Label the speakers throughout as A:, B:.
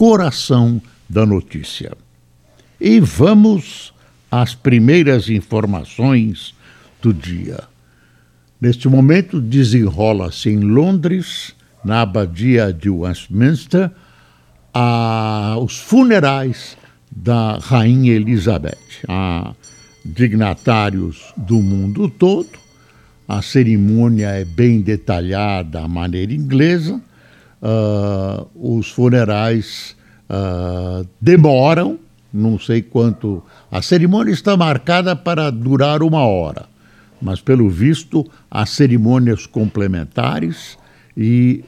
A: coração da notícia. E vamos às primeiras informações do dia. Neste momento, desenrola-se em Londres, na abadia de Westminster, a, os funerais da Rainha Elizabeth. Há dignatários do mundo todo. A cerimônia é bem detalhada à maneira inglesa. Uh, os funerais uh, demoram, não sei quanto. A cerimônia está marcada para durar uma hora mas pelo visto há cerimônias complementares e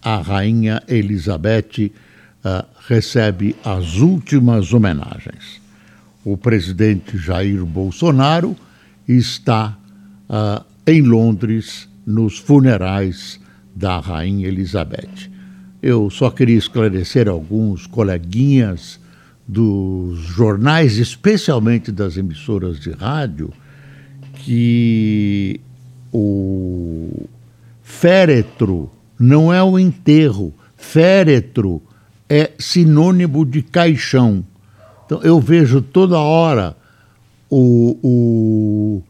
A: a rainha Elizabeth uh, recebe as últimas homenagens. O presidente Jair Bolsonaro está em Londres nos funerais da rainha Elizabeth. Eu só queria esclarecer alguns coleguinhas dos jornais, especialmente das emissoras de rádio, que o féretro não é o enterro, féretro é sinônimo de caixão. Então eu vejo toda hora o, o,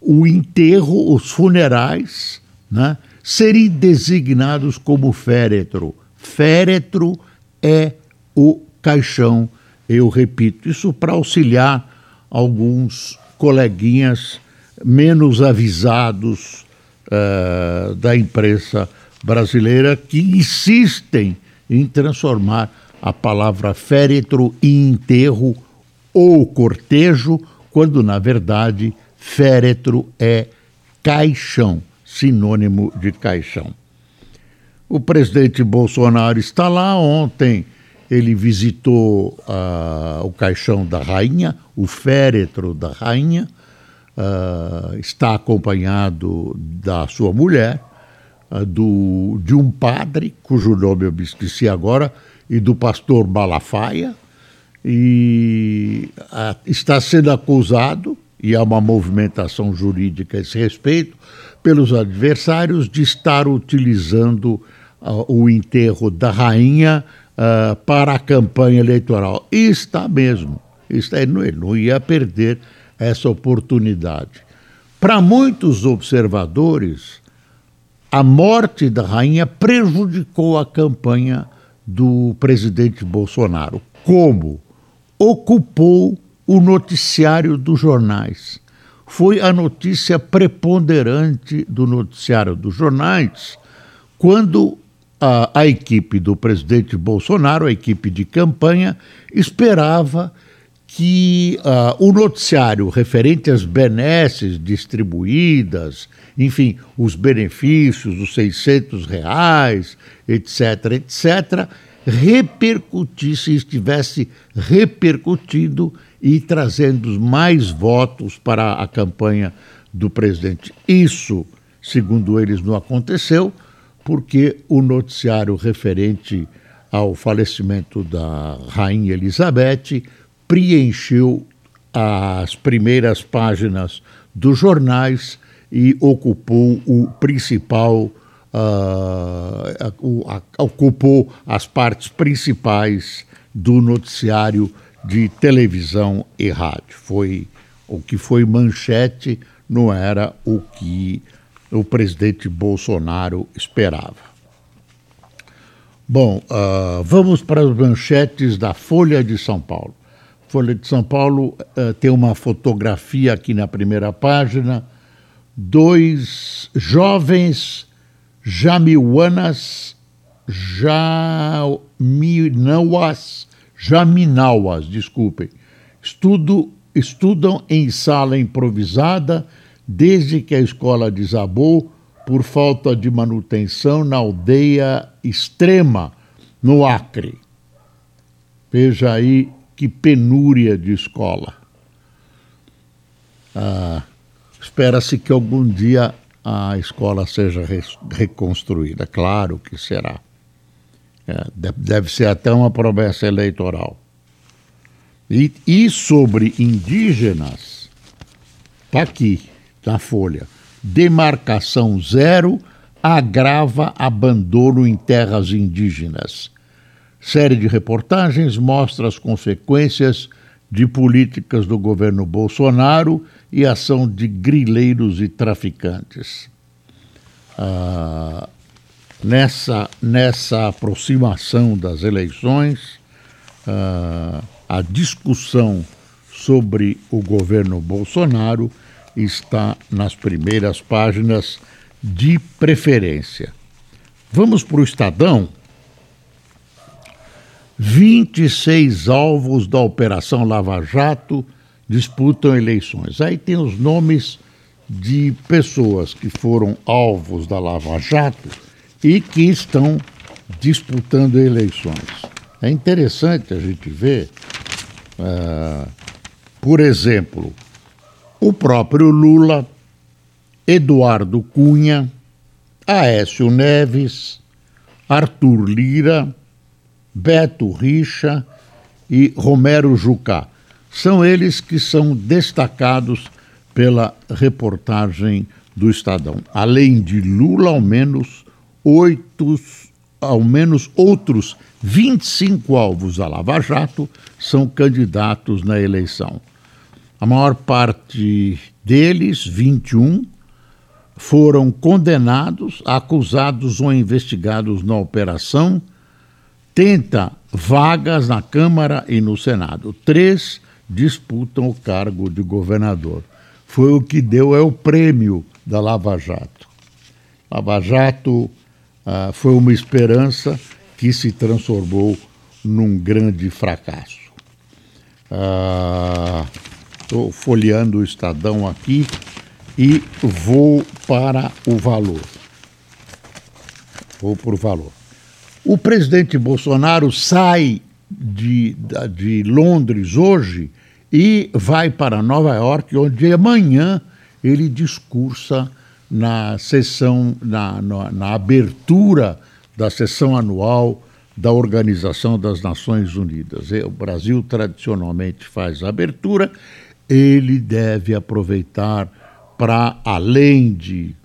A: o enterro, os funerais, né, serem designados como féretro. Féretro é o caixão. Eu repito, isso para auxiliar alguns coleguinhas menos avisados uh, da imprensa brasileira que insistem em transformar a palavra féretro em enterro ou cortejo, quando na verdade féretro é caixão, sinônimo de caixão. O presidente Bolsonaro está lá. Ontem ele visitou uh, o caixão da rainha, o féretro da rainha, uh, está acompanhado da sua mulher, uh, do, de um padre, cujo nome eu me esqueci agora, e do pastor Malafaia, e está sendo acusado, e há uma movimentação jurídica a esse respeito, pelos adversários de estar utilizando o enterro da rainha uh, para a campanha eleitoral. E está mesmo. Está, ele, não, ele não ia perder essa oportunidade. Para muitos observadores, a morte da rainha prejudicou a campanha do presidente Bolsonaro. Como? Ocupou o noticiário dos jornais. Foi a notícia preponderante do noticiário dos jornais quando a, a equipe do presidente Bolsonaro, a equipe de campanha, esperava que uh, o noticiário referente às benesses distribuídas, enfim, os benefícios, os 600 reais, etc., etc., repercutisse, estivesse repercutindo e trazendo mais votos para a campanha do presidente. Isso, segundo eles, não aconteceu porque o noticiário referente ao falecimento da Rainha Elizabeth preencheu as primeiras páginas dos jornais e ocupou o principal, uh, ocupou as partes principais do noticiário de televisão e rádio. Foi o que foi manchete, não era o que o presidente Bolsonaro esperava. Bom, uh, vamos para as manchetes da Folha de São Paulo. Folha de São Paulo uh, tem uma fotografia aqui na primeira página, dois jovens jamiuanas, jaminauas, jaminauas, desculpem, estudo, estudam em sala improvisada desde que a escola desabou por falta de manutenção na aldeia extrema, no Acre. Veja aí que penúria de escola. Ah, Espera-se que algum dia a escola seja re reconstruída. Claro que será. É, deve ser até uma promessa eleitoral. E, e sobre indígenas, está aqui na folha: demarcação zero agrava abandono em terras indígenas. Série de reportagens mostra as consequências de políticas do governo Bolsonaro e ação de grileiros e traficantes. Ah, nessa, nessa aproximação das eleições, ah, a discussão sobre o governo Bolsonaro está nas primeiras páginas de preferência. Vamos para o Estadão. 26 alvos da Operação Lava Jato disputam eleições. Aí tem os nomes de pessoas que foram alvos da Lava Jato e que estão disputando eleições. É interessante a gente ver, uh, por exemplo, o próprio Lula, Eduardo Cunha, Aécio Neves, Arthur Lira, Beto Richa e Romero Jucá. São eles que são destacados pela reportagem do Estadão. Além de Lula, ao menos oito, ao menos outros 25 alvos da Lava Jato são candidatos na eleição. A maior parte deles, 21, foram condenados, acusados ou investigados na operação. Tenta vagas na Câmara e no Senado. Três disputam o cargo de governador. Foi o que deu é o prêmio da Lava Jato. Lava Jato ah, foi uma esperança que se transformou num grande fracasso. Estou ah, folheando o Estadão aqui e vou para o valor. Vou para o valor. O presidente Bolsonaro sai de, de Londres hoje e vai para Nova York, onde amanhã ele discursa na sessão, na, na, na abertura da sessão anual da Organização das Nações Unidas. O Brasil tradicionalmente faz a abertura, ele deve aproveitar para, além de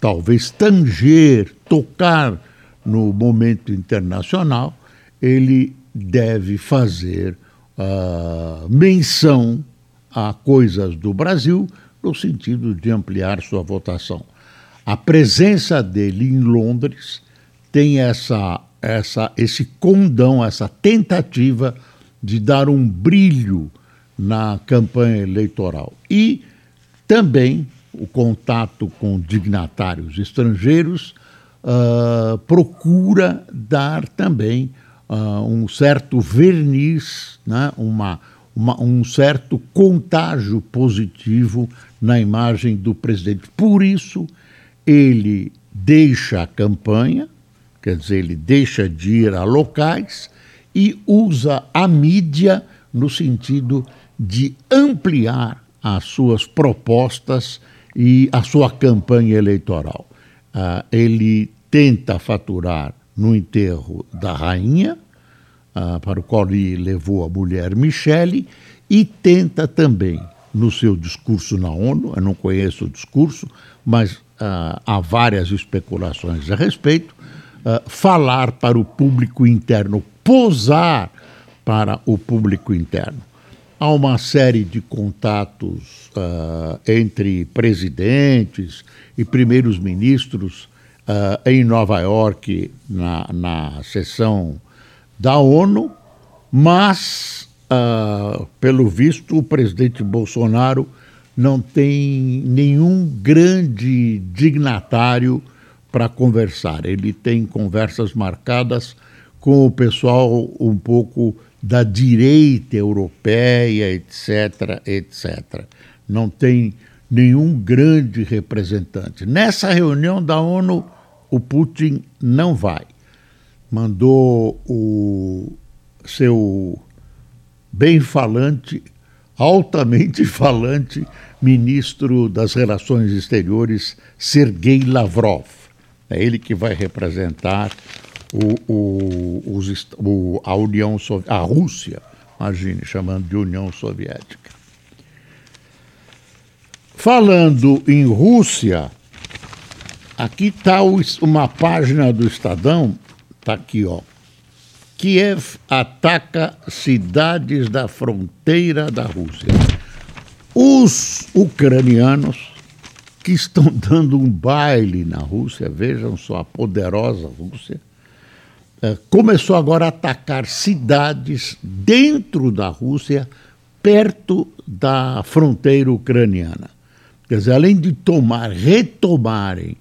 A: talvez tanger, tocar no momento internacional, ele deve fazer uh, menção a coisas do Brasil no sentido de ampliar sua votação. A presença dele em Londres tem essa, essa, esse condão, essa tentativa de dar um brilho na campanha eleitoral. E também o contato com dignatários estrangeiros uh, procura dar também uh, um certo verniz, né, uma, uma, um certo contágio positivo na imagem do presidente. Por isso, ele deixa a campanha, quer dizer, ele deixa de ir a locais e usa a mídia no sentido de ampliar as suas propostas e a sua campanha eleitoral. Uh, ele tenta faturar no enterro da rainha, ah, para o qual ele levou a mulher Michele, e tenta também, no seu discurso na ONU, eu não conheço o discurso, mas ah, há várias especulações a respeito, ah, falar para o público interno, posar para o público interno. Há uma série de contatos uh, entre presidentes e primeiros ministros em Nova York, na, na sessão da ONU, mas, pelo visto, o presidente Bolsonaro não tem nenhum grande dignatário para conversar. Ele tem conversas marcadas com o pessoal um pouco da direita europeia, etc., etc. Não tem nenhum grande representante. Nessa reunião da ONU, o Putin não vai. Mandou o seu bem falante, altamente falante ministro das Relações Exteriores, Sergei Lavrov. É ele que vai representar o, o, os, o, a União a Rússia, imagine, chamando de União Soviética. Falando em Rússia, aqui está uma página do Estadão, está aqui, ó. Kiev ataca cidades da fronteira da Rússia. Os ucranianos que estão dando um baile na Rússia, vejam só a poderosa Rússia, é, começou agora a atacar cidades dentro da Rússia, perto da fronteira ucraniana. Quer dizer, além de tomar, retomarem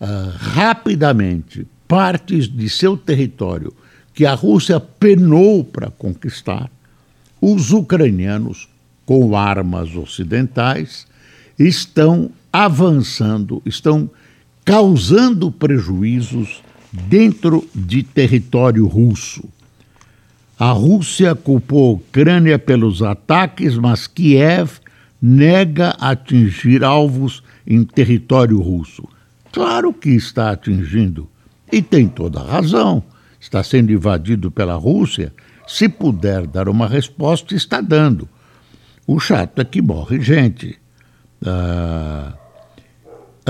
A: uh, rapidamente partes de seu território que a Rússia penou para conquistar, os ucranianos, com armas ocidentais, estão avançando, estão causando prejuízos dentro de território russo. A Rússia culpou a Ucrânia pelos ataques, mas Kiev nega atingir alvos em território russo. Claro que está atingindo, e tem toda a razão. Está sendo invadido pela Rússia. Se puder dar uma resposta, está dando. O chato é que morre gente. Uh,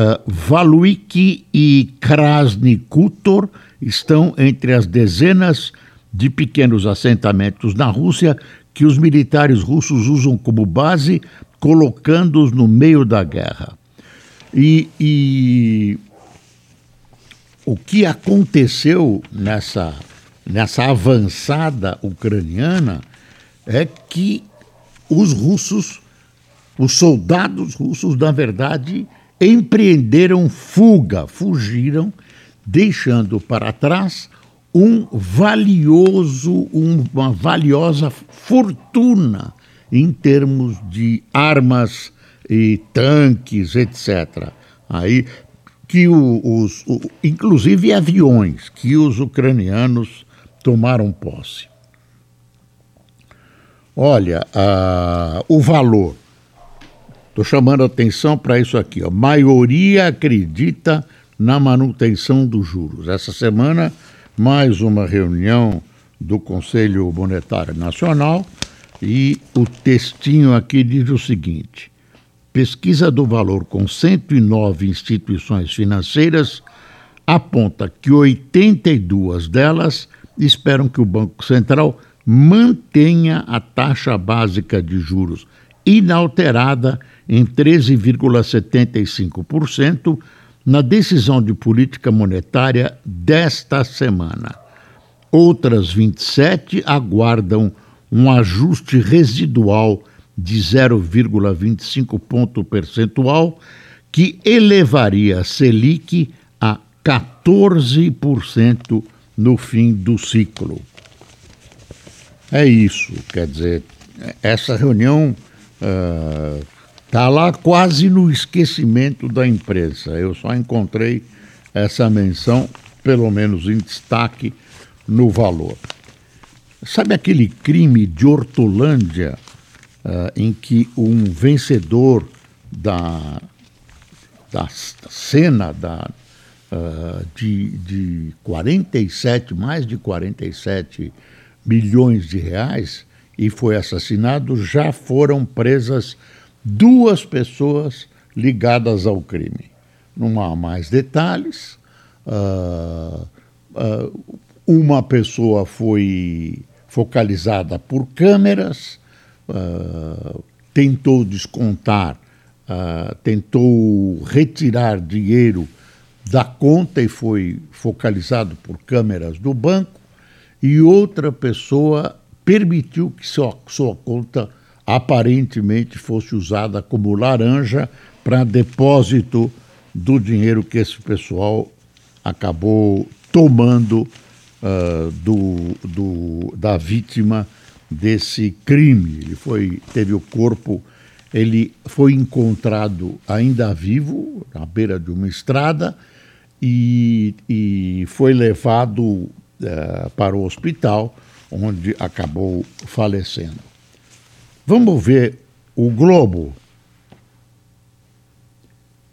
A: uh, Valuiki e Krasny Kutor estão entre as dezenas de pequenos assentamentos na Rússia que os militares russos usam como base, colocando-os no meio da guerra. E, e, o que aconteceu nessa, nessa avançada ucraniana é que os russos, os soldados russos, na verdade, empreenderam fuga, fugiram, deixando para trás um valioso, uma valiosa fortuna em termos de armas e tanques, etc. Aí que o, os, o, inclusive aviões que os ucranianos tomaram posse. Olha, a, o valor Estou chamando a atenção para isso aqui. A maioria acredita na manutenção dos juros. Essa semana, mais uma reunião do Conselho Monetário Nacional e o textinho aqui diz o seguinte: pesquisa do valor com 109 instituições financeiras aponta que 82 delas esperam que o Banco Central mantenha a taxa básica de juros inalterada em 13,75% na decisão de política monetária desta semana. Outras 27 aguardam um ajuste residual de 0,25 ponto percentual, que elevaria a Selic a 14% no fim do ciclo. É isso, quer dizer, essa reunião Está uh, lá quase no esquecimento da imprensa. Eu só encontrei essa menção, pelo menos em destaque, no valor. Sabe aquele crime de Hortolândia uh, em que um vencedor da, da cena da, uh, de, de 47, mais de 47 milhões de reais, e foi assassinado, já foram presas duas pessoas ligadas ao crime. Não há mais detalhes. Uh, uh, uma pessoa foi focalizada por câmeras, uh, tentou descontar, tentou retirar dinheiro da conta e foi focalizado por câmeras do banco, e outra pessoa permitiu que sua, sua conta aparentemente fosse usada como laranja para depósito do dinheiro que esse pessoal acabou tomando uh, do, do, da vítima desse crime. Ele foi, teve o corpo, ele foi encontrado ainda vivo, à beira de uma estrada, e, e foi levado uh, para o hospital onde acabou falecendo. Vamos ver o Globo.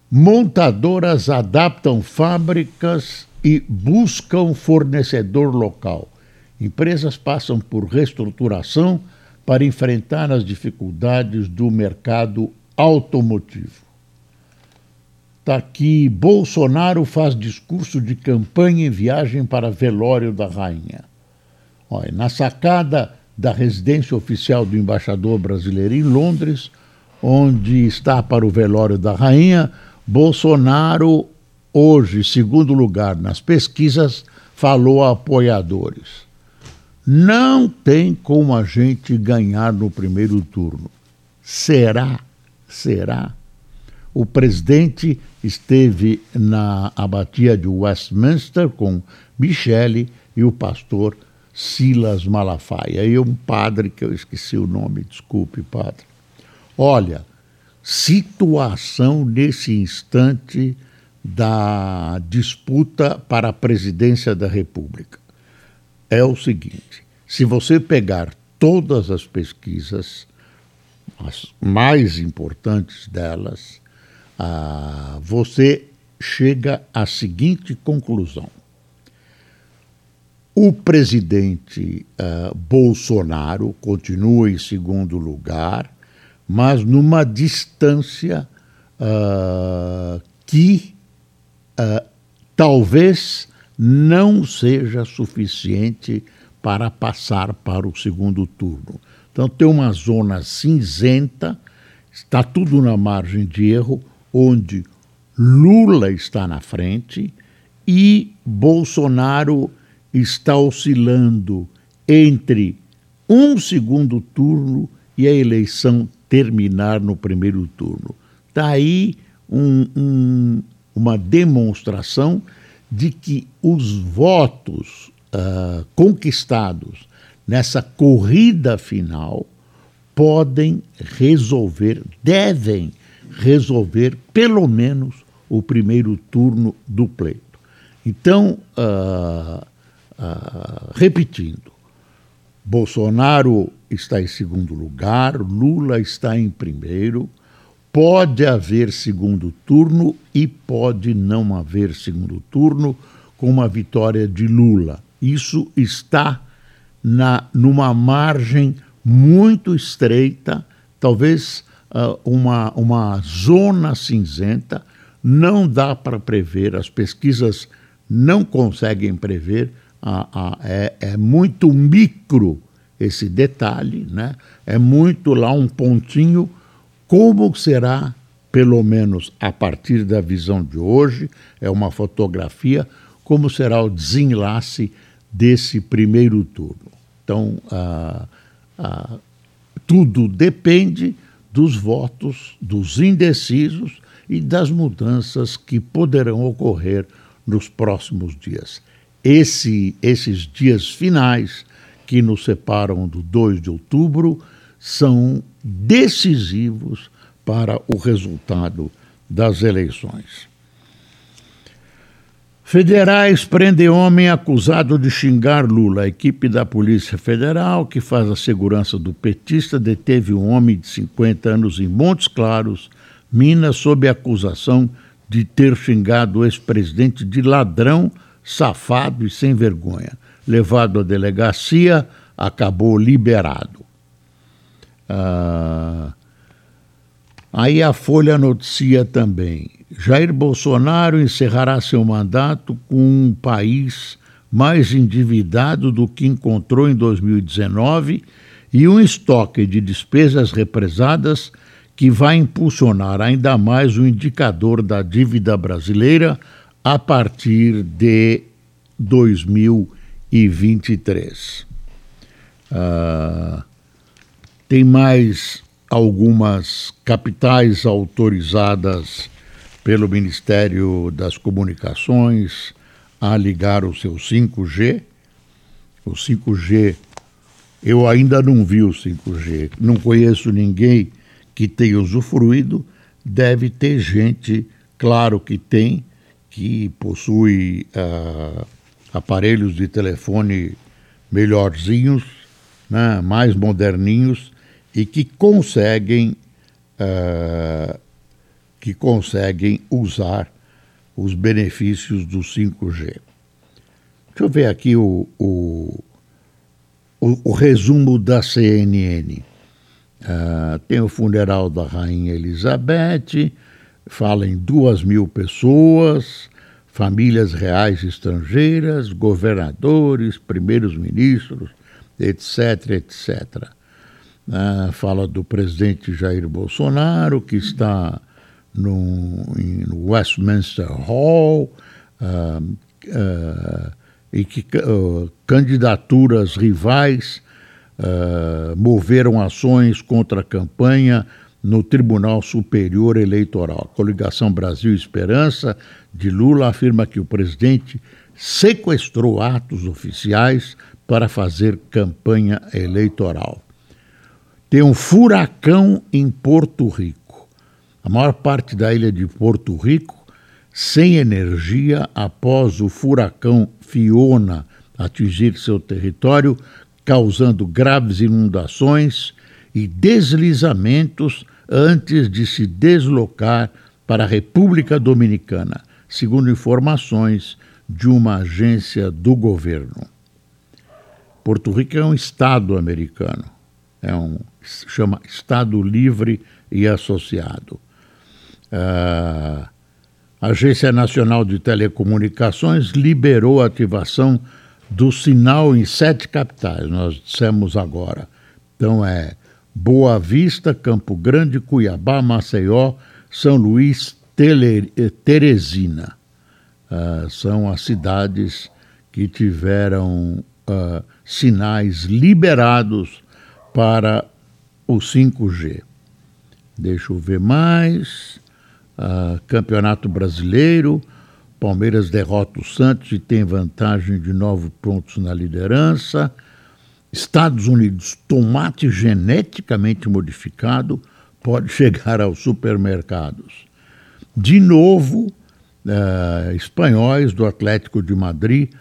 A: Montadoras adaptam fábricas e buscam fornecedor local. Empresas passam por reestruturação para enfrentar as dificuldades do mercado automotivo. Está aqui: Bolsonaro faz discurso de campanha em viagem para velório da rainha. Olha, na sacada da residência oficial do embaixador brasileiro em Londres, onde está para o velório da rainha, Bolsonaro, hoje, segundo lugar nas pesquisas, falou a apoiadores. Não tem como a gente ganhar no primeiro turno. Será? Será? O presidente esteve na abatia de Westminster com Michele e o pastor Silas Malafaia. E um padre que eu esqueci o nome, desculpe, padre. Olha, situação nesse instante da disputa para a presidência da República. É o seguinte: se você pegar todas as pesquisas, as mais importantes delas, ah, você chega à seguinte conclusão. O presidente uh, Bolsonaro continua em segundo lugar, mas numa distância uh, que uh, talvez não seja suficiente para passar para o segundo turno. Então, tem uma zona cinzenta, está tudo na margem de erro, onde Lula está na frente e Bolsonaro está oscilando entre um segundo turno e a eleição terminar no primeiro turno. Está aí um, um, uma demonstração de que os votos uh, conquistados nessa corrida final podem resolver, devem resolver pelo menos o primeiro turno do pleito. Então, uh, uh, repetindo, Bolsonaro está em segundo lugar, Lula está em primeiro. Pode haver segundo turno e pode não haver segundo turno com uma vitória de Lula. Isso está na, numa margem muito estreita, talvez uh, uma, uma zona cinzenta, não dá para prever, as pesquisas não conseguem prever, é, é, muito micro esse detalhe, né? é muito lá um pontinho, como será, pelo menos a partir da visão de hoje, é uma fotografia, como será o desenlace desse primeiro turno. Então, ah, ah, tudo depende dos votos dos indecisos e das mudanças que poderão ocorrer nos próximos dias. Esse, esses dias finais que nos separam do 2 de outubro são decisivos para o resultado das eleições. Federais prendem homem acusado de xingar Lula. A equipe da Polícia Federal, que faz a segurança do petista, deteve um homem de 50 anos em Montes Claros, Minas, sob acusação de ter xingado o ex-presidente de ladrão, safado e sem vergonha. Levado à delegacia, acabou liberado. Ah, aí a Folha noticia também Jair Bolsonaro encerrará seu mandato com um país mais endividado do que encontrou em 2019 e um estoque de despesas represadas que vai impulsionar ainda mais o indicador da dívida brasileira a partir de 2023. Uh, tem mais algumas capitais autorizadas pelo Ministério das Comunicações a ligar o seu 5G. O 5G, eu ainda não vi o 5G, não conheço ninguém que tenha usufruído, deve ter gente, claro que tem, que possui uh, aparelhos de telefone melhorzinhos, né, mais moderninhos e que conseguem, uh, que conseguem usar os benefícios do 5G. Deixa eu ver aqui o, o, o, o resumo da CNN. Uh, tem o funeral da Rainha Elizabeth, fala em duas mil pessoas, famílias reais estrangeiras, governadores, primeiros ministros, etc., etc. Uh, fala do presidente Jair Bolsonaro, que está no, no Westminster Hall, uh, uh, e que candidaturas rivais moveram ações contra a campanha no Tribunal Superior Eleitoral. A coligação Brasil Esperança de Lula afirma que o presidente sequestrou atos oficiais para fazer campanha eleitoral. Tem um furacão em Porto Rico. A maior parte da ilha de Porto Rico sem energia após o furacão Fiona atingir seu território, causando graves inundações e deslizamentos antes de se deslocar para a República Dominicana, segundo informações de uma agência do governo. Porto Rico é um estado americano, é um chama Estado Livre e Associado. Uh, a Agência Nacional de Telecomunicações liberou a ativação do sinal em sete capitais, nós dissemos agora. Então é Boa Vista, Campo Grande, Cuiabá, Maceió, São Luís, Tele, Teresina. Uh, são as cidades que tiveram uh, sinais liberados para o 5G. Deixa eu ver mais. Uh, Campeonato Brasileiro. Palmeiras derrota o Santos e tem vantagem de nove pontos na liderança. Estados Unidos, tomate geneticamente modificado pode chegar aos supermercados. De novo, uh, espanhóis do Atlético de Madrid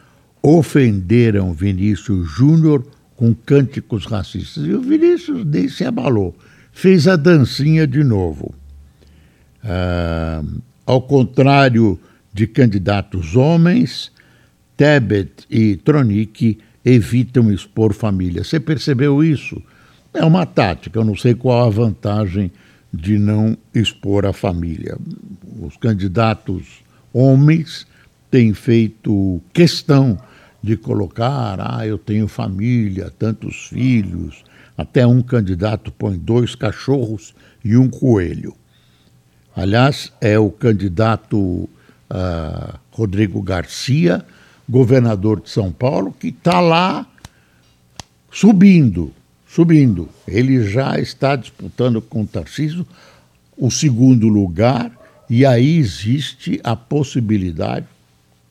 A: ofenderam Vinícius Júnior com cânticos racistas. E o Vinícius nem se abalou, fez a dancinha de novo. Uh, ao contrário de candidatos homens, Tebet e Tronic evitam expor família. Você percebeu isso? É uma tática, eu não sei qual a vantagem de não expor a família. Os candidatos homens têm feito questão de colocar, ah, eu tenho família, tantos filhos. Até um candidato põe dois cachorros e um coelho. Aliás, é o candidato uh, Rodrigo Garcia, governador de São Paulo, que está lá subindo, subindo. Ele já está disputando com o Tarcísio o segundo lugar e aí existe a possibilidade,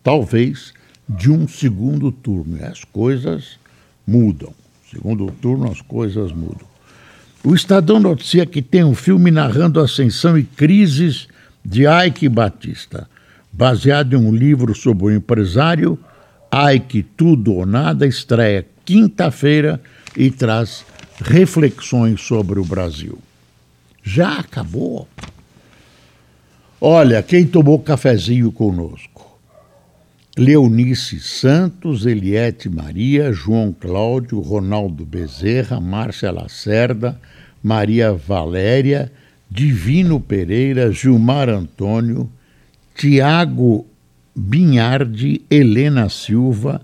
A: talvez, de um segundo turno. E as coisas mudam. Segundo turno, as coisas mudam. O Estadão noticia que tem um filme narrando ascensão e crises de Ike Batista, baseado em um livro sobre o empresário Ike Tudo ou Nada, estreia quinta-feira e traz reflexões sobre o Brasil. Já acabou? Olha, quem tomou cafezinho conosco? Leonice Santos, Eliette Maria, João Cláudio, Ronaldo Bezerra, Márcia Lacerda, Maria Valéria, Divino Pereira, Gilmar Antônio, Tiago Binhardi, Helena Silva,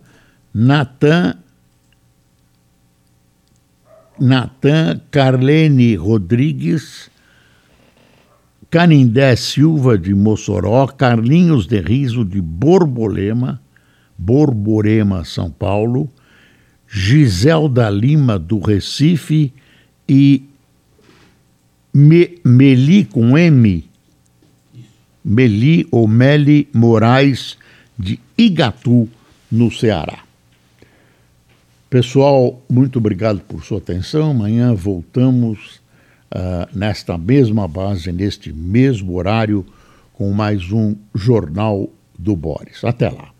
A: Natan Natan Carlene Rodrigues, Canindé Silva de Mossoró, Carlinhos de Riso de Borbolema, Borborema, São Paulo, Giselda Lima do Recife e Me, Meli com M, Meli ou Meli Moraes de Igatu, no Ceará. Pessoal, muito obrigado por sua atenção. Amanhã voltamos uh, nesta mesma base, neste mesmo horário, com mais um Jornal do Boris. Até lá.